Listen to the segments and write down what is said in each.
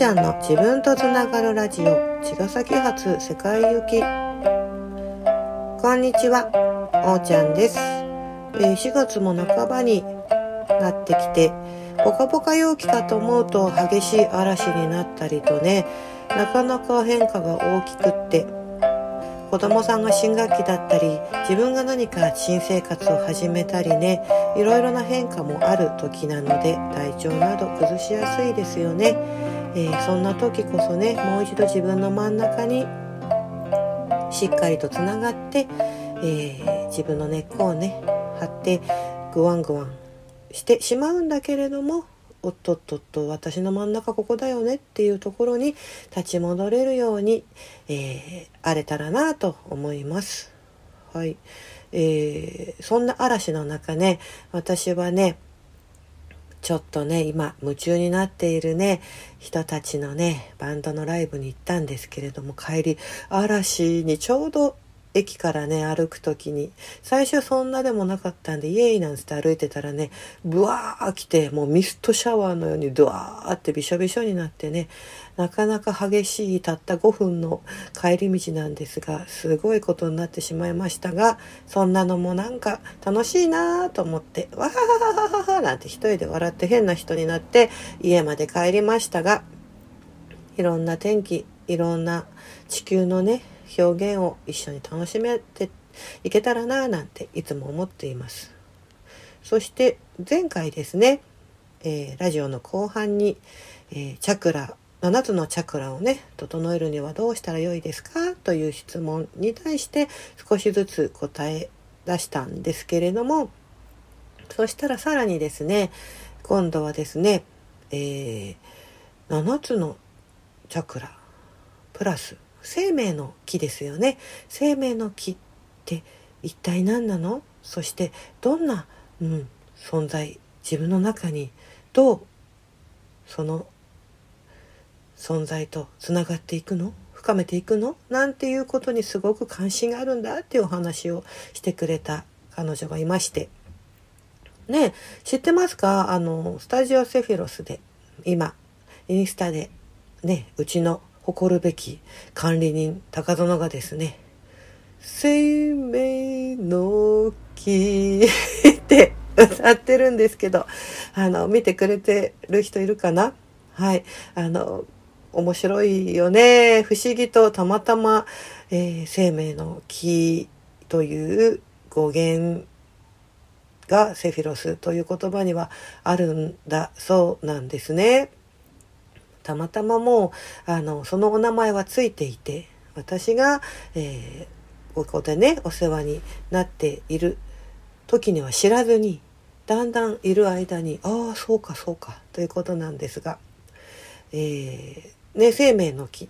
ちゃんの自分とつながるラジオ茅ヶ崎発世界行き。こんにちはおーちゃんです、えー、4月も半ばになってきてポカポカ陽気かと思うと激しい嵐になったりとねなかなか変化が大きくって子供さんが新学期だったり自分が何か新生活を始めたりねいろいろな変化もある時なので体調など崩しやすいですよね、えー、そんな時こそねもう一度自分の真ん中にしっかりとつながって、えー、自分の根っこをね張ってグワングワンしてしまうんだけれどもおっとっとっと私の真ん中ここだよねっていうところに立ち戻れるように、えー、荒れたらなと思います。はい、えー、そんな嵐の中ね私はねちょっとね今夢中になっているね人たちのねバンドのライブに行ったんですけれども帰り嵐にちょうど駅からね歩く時に。最初そんなでもなかったんでイエイなんつって歩いてたらねブワー来てもうミストシャワーのようにドワーってびしょびしょになってねなかなか激しいたった5分の帰り道なんですがすごいことになってしまいましたがそんなのもなんか楽しいなと思ってわはははははなんて一人で笑って変な人になって家まで帰りましたがいろんな天気いろんな地球のね表現を一緒に楽しめていけたらななんていつも思っています。そして前回ですね、えー、ラジオの後半に、えー、チャクラ7つのチャクラをね整えるにはどうしたらよいですかという質問に対して少しずつ答え出したんですけれどもそしたらさらにですね今度はですね、えー、7つのチャクラプラス生命の木ですよね。生命の木って一体何なの？そしてどんな、うん、存在自分の中にどうその存在とつながっていくの？深めていくの？なんていうことにすごく関心があるんだっていうお話をしてくれた彼女がいまして。ね知ってますか？あのスタジオセフィロスで今インスタでねうちの誇るべき管理人高園がですね生命の木って歌ってるんですけどあの見てくれてる人いるかな？はい。あの面白いよね。不思議とたまたま、えー、生命の木という語源がセフィロスという言葉にはあるんだそうなんですね。たまたまもうあのそのお名前はついていて私が、えー、ここでねお世話になっている時には知らずにだんだんいる間にああそうかそうかということなんですが、えー、ね、生命の木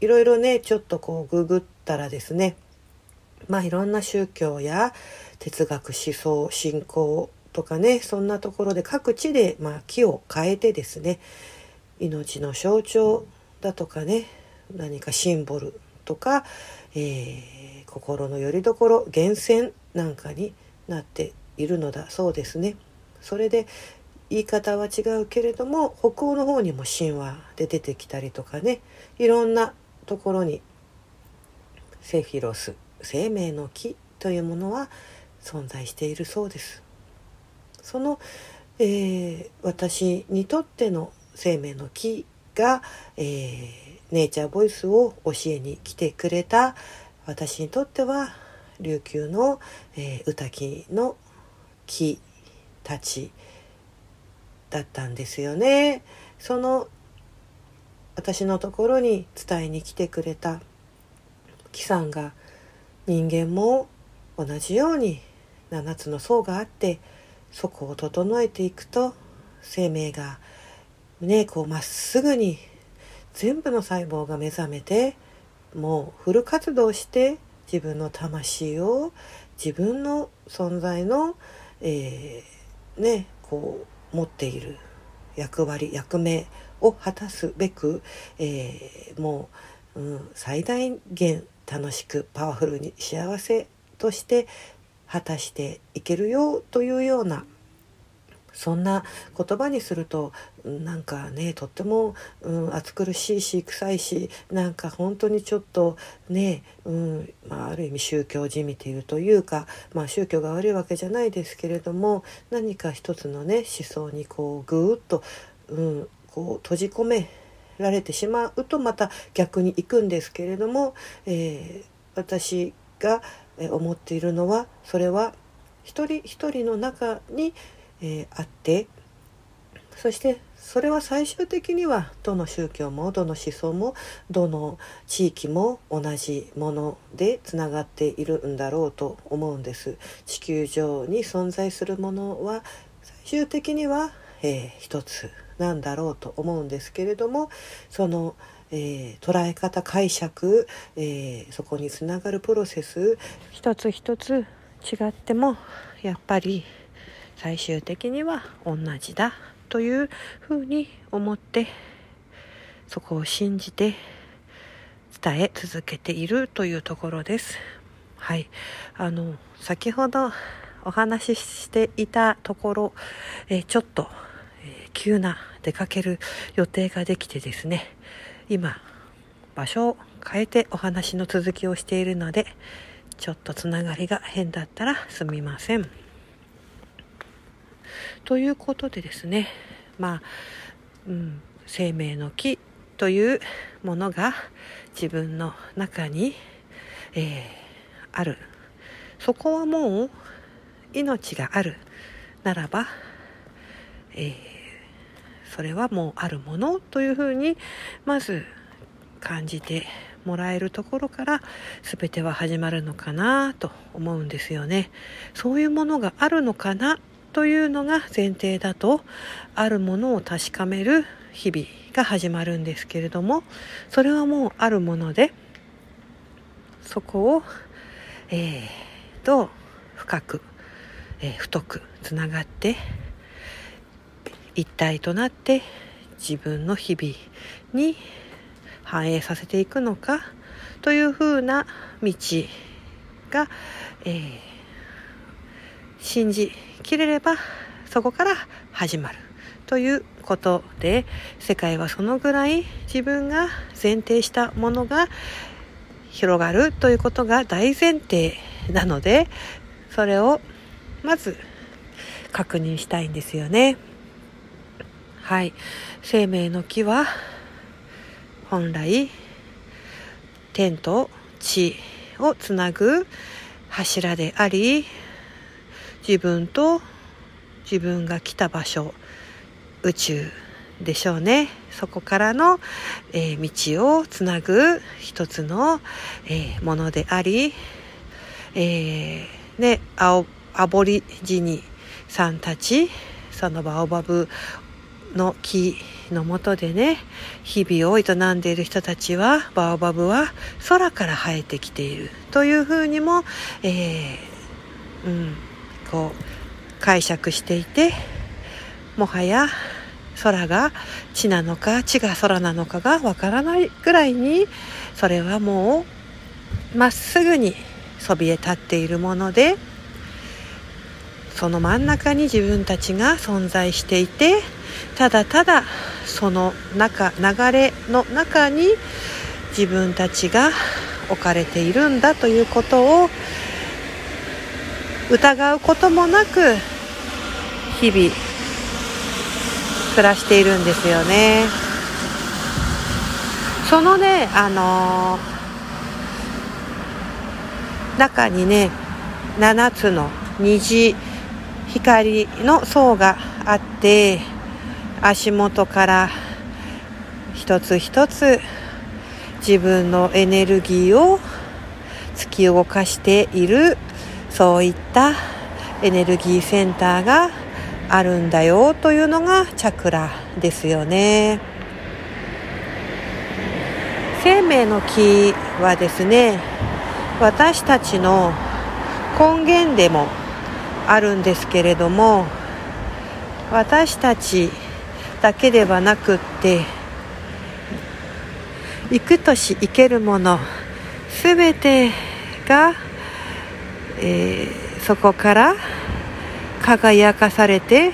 いろいろねちょっとこうググったらですねまあいろんな宗教や哲学思想信仰とかねそんなところで各地で、まあ、木を変えてですね命の象徴だとかね何かシンボルとか、えー、心の拠り所源泉なんかになっているのだそうですね。それで言い方は違うけれども北欧の方にも神話で出てきたりとかねいろんなところにセフィロス生命の木というものは存在しているそうです。その、えー、私にとっての生命の木が、えー、ネイチャーボイスを教えに来てくれた私にとっては琉球の、えー、歌木の木たちだったんですよね。その私のところに伝えに来てくれた木さんが人間も同じように7つの層があってそこを整えていくと生命がねこうまっすぐに全部の細胞が目覚めてもうフル活動して自分の魂を自分の存在の、えー、ねこう持っている役割役目を果たすべく、えー、もう、うん、最大限楽しくパワフルに幸せとして果たしていけるよというようなそんな言葉にするとなんかねとっても、うん、暑苦しいし臭いしなんか本当にちょっとね、うんまあ、ある意味宗教じみているというか、まあ、宗教が悪いわけじゃないですけれども何か一つのね思想にこうぐーっと、うん、こう閉じ込められてしまうとまた逆に行くんですけれども、えー、私が思っているのはそれは一人一人の中にえー、あってそしてそれは最終的にはどの宗教もどの思想もどの地域も同じものでつながっているんだろうと思うんです。地球上に存在するものは最終的には、えー、一つなんだろうと思うんですけれどもその、えー、捉え方解釈、えー、そこにつながるプロセス一つ一つ違ってもやっぱり最終的には同じだというふうに思ってそこを信じて伝え続けているというところです。はい、あの先ほどお話ししていたところ、えちょっと、え急な出かける予定ができてですね今場所を変えてお話の続きをしているのでちょっとつながりが変だったらすみません。ということでですねまあ、うん、生命の木というものが自分の中に、えー、あるそこはもう命があるならば、えー、それはもうあるものというふうにまず感じてもらえるところから全ては始まるのかなと思うんですよね。そういうものがあるのかなというのが前提だとあるものを確かめる日々が始まるんですけれどもそれはもうあるものでそこを、えー、と深く、えー、太くつながって一体となって自分の日々に反映させていくのかというふうな道が、えー信じきれればそこから始まるということで世界はそのぐらい自分が前提したものが広がるということが大前提なのでそれをまず確認したいんですよね。はい。生命の木は本来天と地をつなぐ柱であり自分と自分が来た場所宇宙でしょうね。そこからの、えー、道をつなぐ一つの、えー、ものであり、えー、ね青アボリジニさんたちそのバオバブの木のもとでね日々を営んでいる人たちはバオバブは空から生えてきているというふうにも、えー、うんこう解釈していてもはや空が地なのか地が空なのかがわからないぐらいにそれはもうまっすぐにそびえ立っているものでその真ん中に自分たちが存在していてただただその中流れの中に自分たちが置かれているんだということを疑うこともなく日々暮らしているんですよね。そのねあのー、中にね7つの虹光の層があって足元から一つ一つ自分のエネルギーを突き動かしているそういったエネルギーセンターがあるんだよというのがチャクラですよね。生命の木はですね私たちの根源でもあるんですけれども私たちだけではなくって生く年生けるもの全てがえー、そこから輝かされて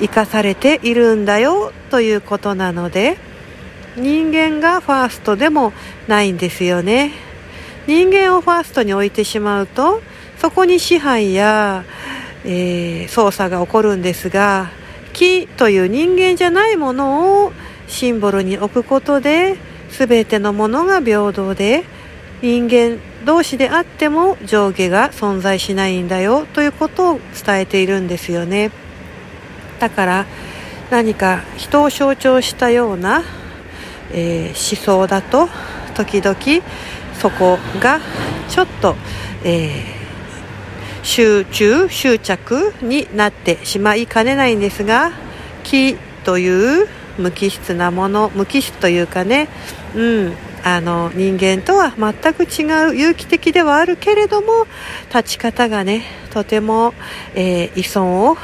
生かされているんだよということなので人間がファーストでもないんですよね。人間をファーストに置いてしまうとそこに支配や、えー、操作が起こるんですが木という人間じゃないものをシンボルに置くことで全てのものが平等で人間同士であっても上下が存在しないんだよということを伝えているんですよね。だから何か人を象徴したような、えー、思想だと時々そこがちょっと、えー、集中執着になってしまいかねないんですが気という無機質なもの無機質というかね、うん、あの人間とは全く違う有機的ではあるけれども立ち方がねとても、えー、依存を、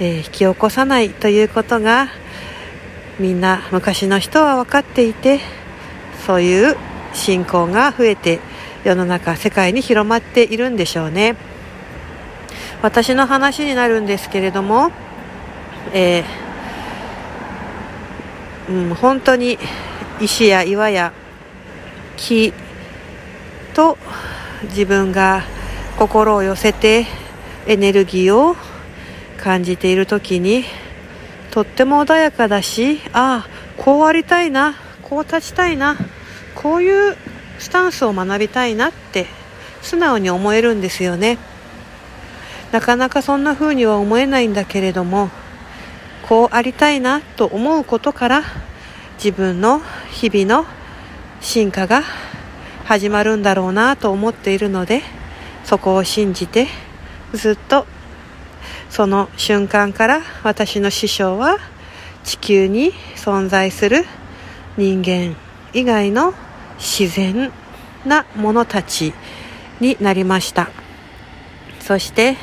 えー、引き起こさないということがみんな昔の人は分かっていてそういう信仰が増えて世の中世界に広まっているんでしょうね。私の話になるんですけれども、えー、うん、本当に石や岩や木と自分が心を寄せてエネルギーを感じている時にとっても穏やかだしああこうありたいなこう立ちたいなこういうスタンスを学びたいなって素直に思えるんですよね。なかなかそんな風には思えないんだけれどもこうありたいなと思うことから自分の日々の進化が始まるんだろうなと思っているのでそこを信じてずっとその瞬間から私の師匠は地球に存在する人間以外の自然なものたちになりました。そして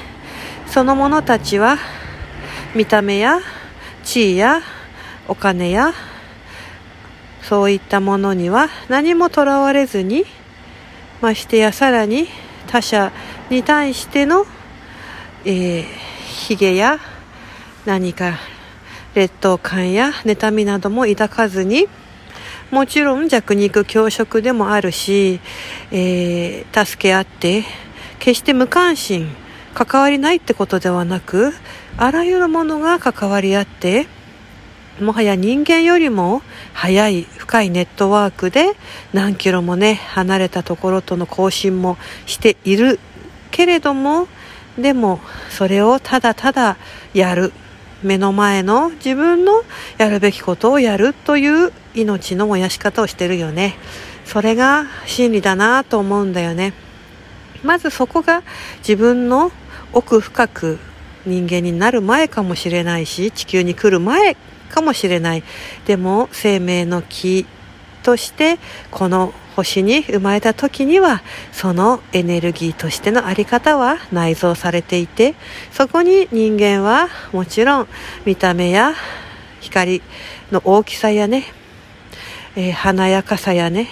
そのものたちは見た目や地位やお金やそういったものには何もとらわれずにましてやさらに他者に対しての、えー、ヒゲや何か劣等感や妬みなども抱かずにもちろん弱肉強食でもあるし、えー、助け合って決して無関心関わりないってことではなくあらゆるものが関わり合ってもはや人間よりも早い深いネットワークで何キロもね離れたところとの交信もしているけれどもでもそれをただただやる。目の前の自分のやるべきことをやるという命の燃やし方をしてるよね。それが真理だなと思うんだよね。まずそこが自分の奥深く人間になる前かもしれないし地球に来る前かもしれない。でも生命の木としてこの星に生まれた時にはそのエネルギーとしての在り方は内蔵されていてそこに人間はもちろん見た目や光の大きさやね、えー、華やかさやね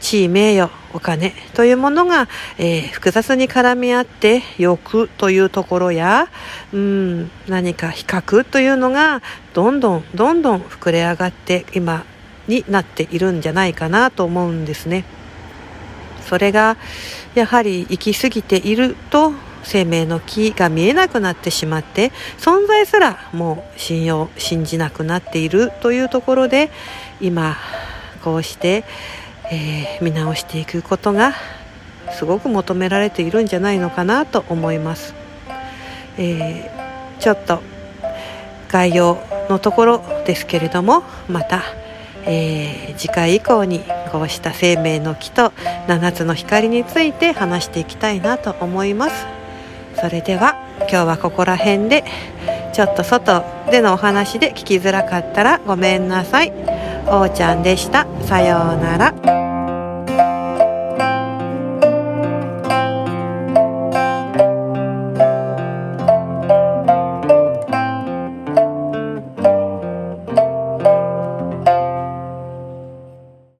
地位名誉お金というものが、えー、複雑に絡み合って欲というところや、うん、何か比較というのがどんどんどんどん膨れ上がって今になっているんじゃないかなと思うんですね。それがやはり行き過ぎていると生命の木が見えなくなってしまって存在すらもう信用信じなくなっているというところで今こうして、えー、見直していくことがすごく求められているんじゃないのかなと思います。えー、ちょっと概要のところですけれどもまたえー、次回以降にこうした生命の木と7つの光について話していきたいなと思います。それでは今日はここら辺でちょっと外でのお話で聞きづらかったらごめんなさい。おーちゃんでした。さようなら。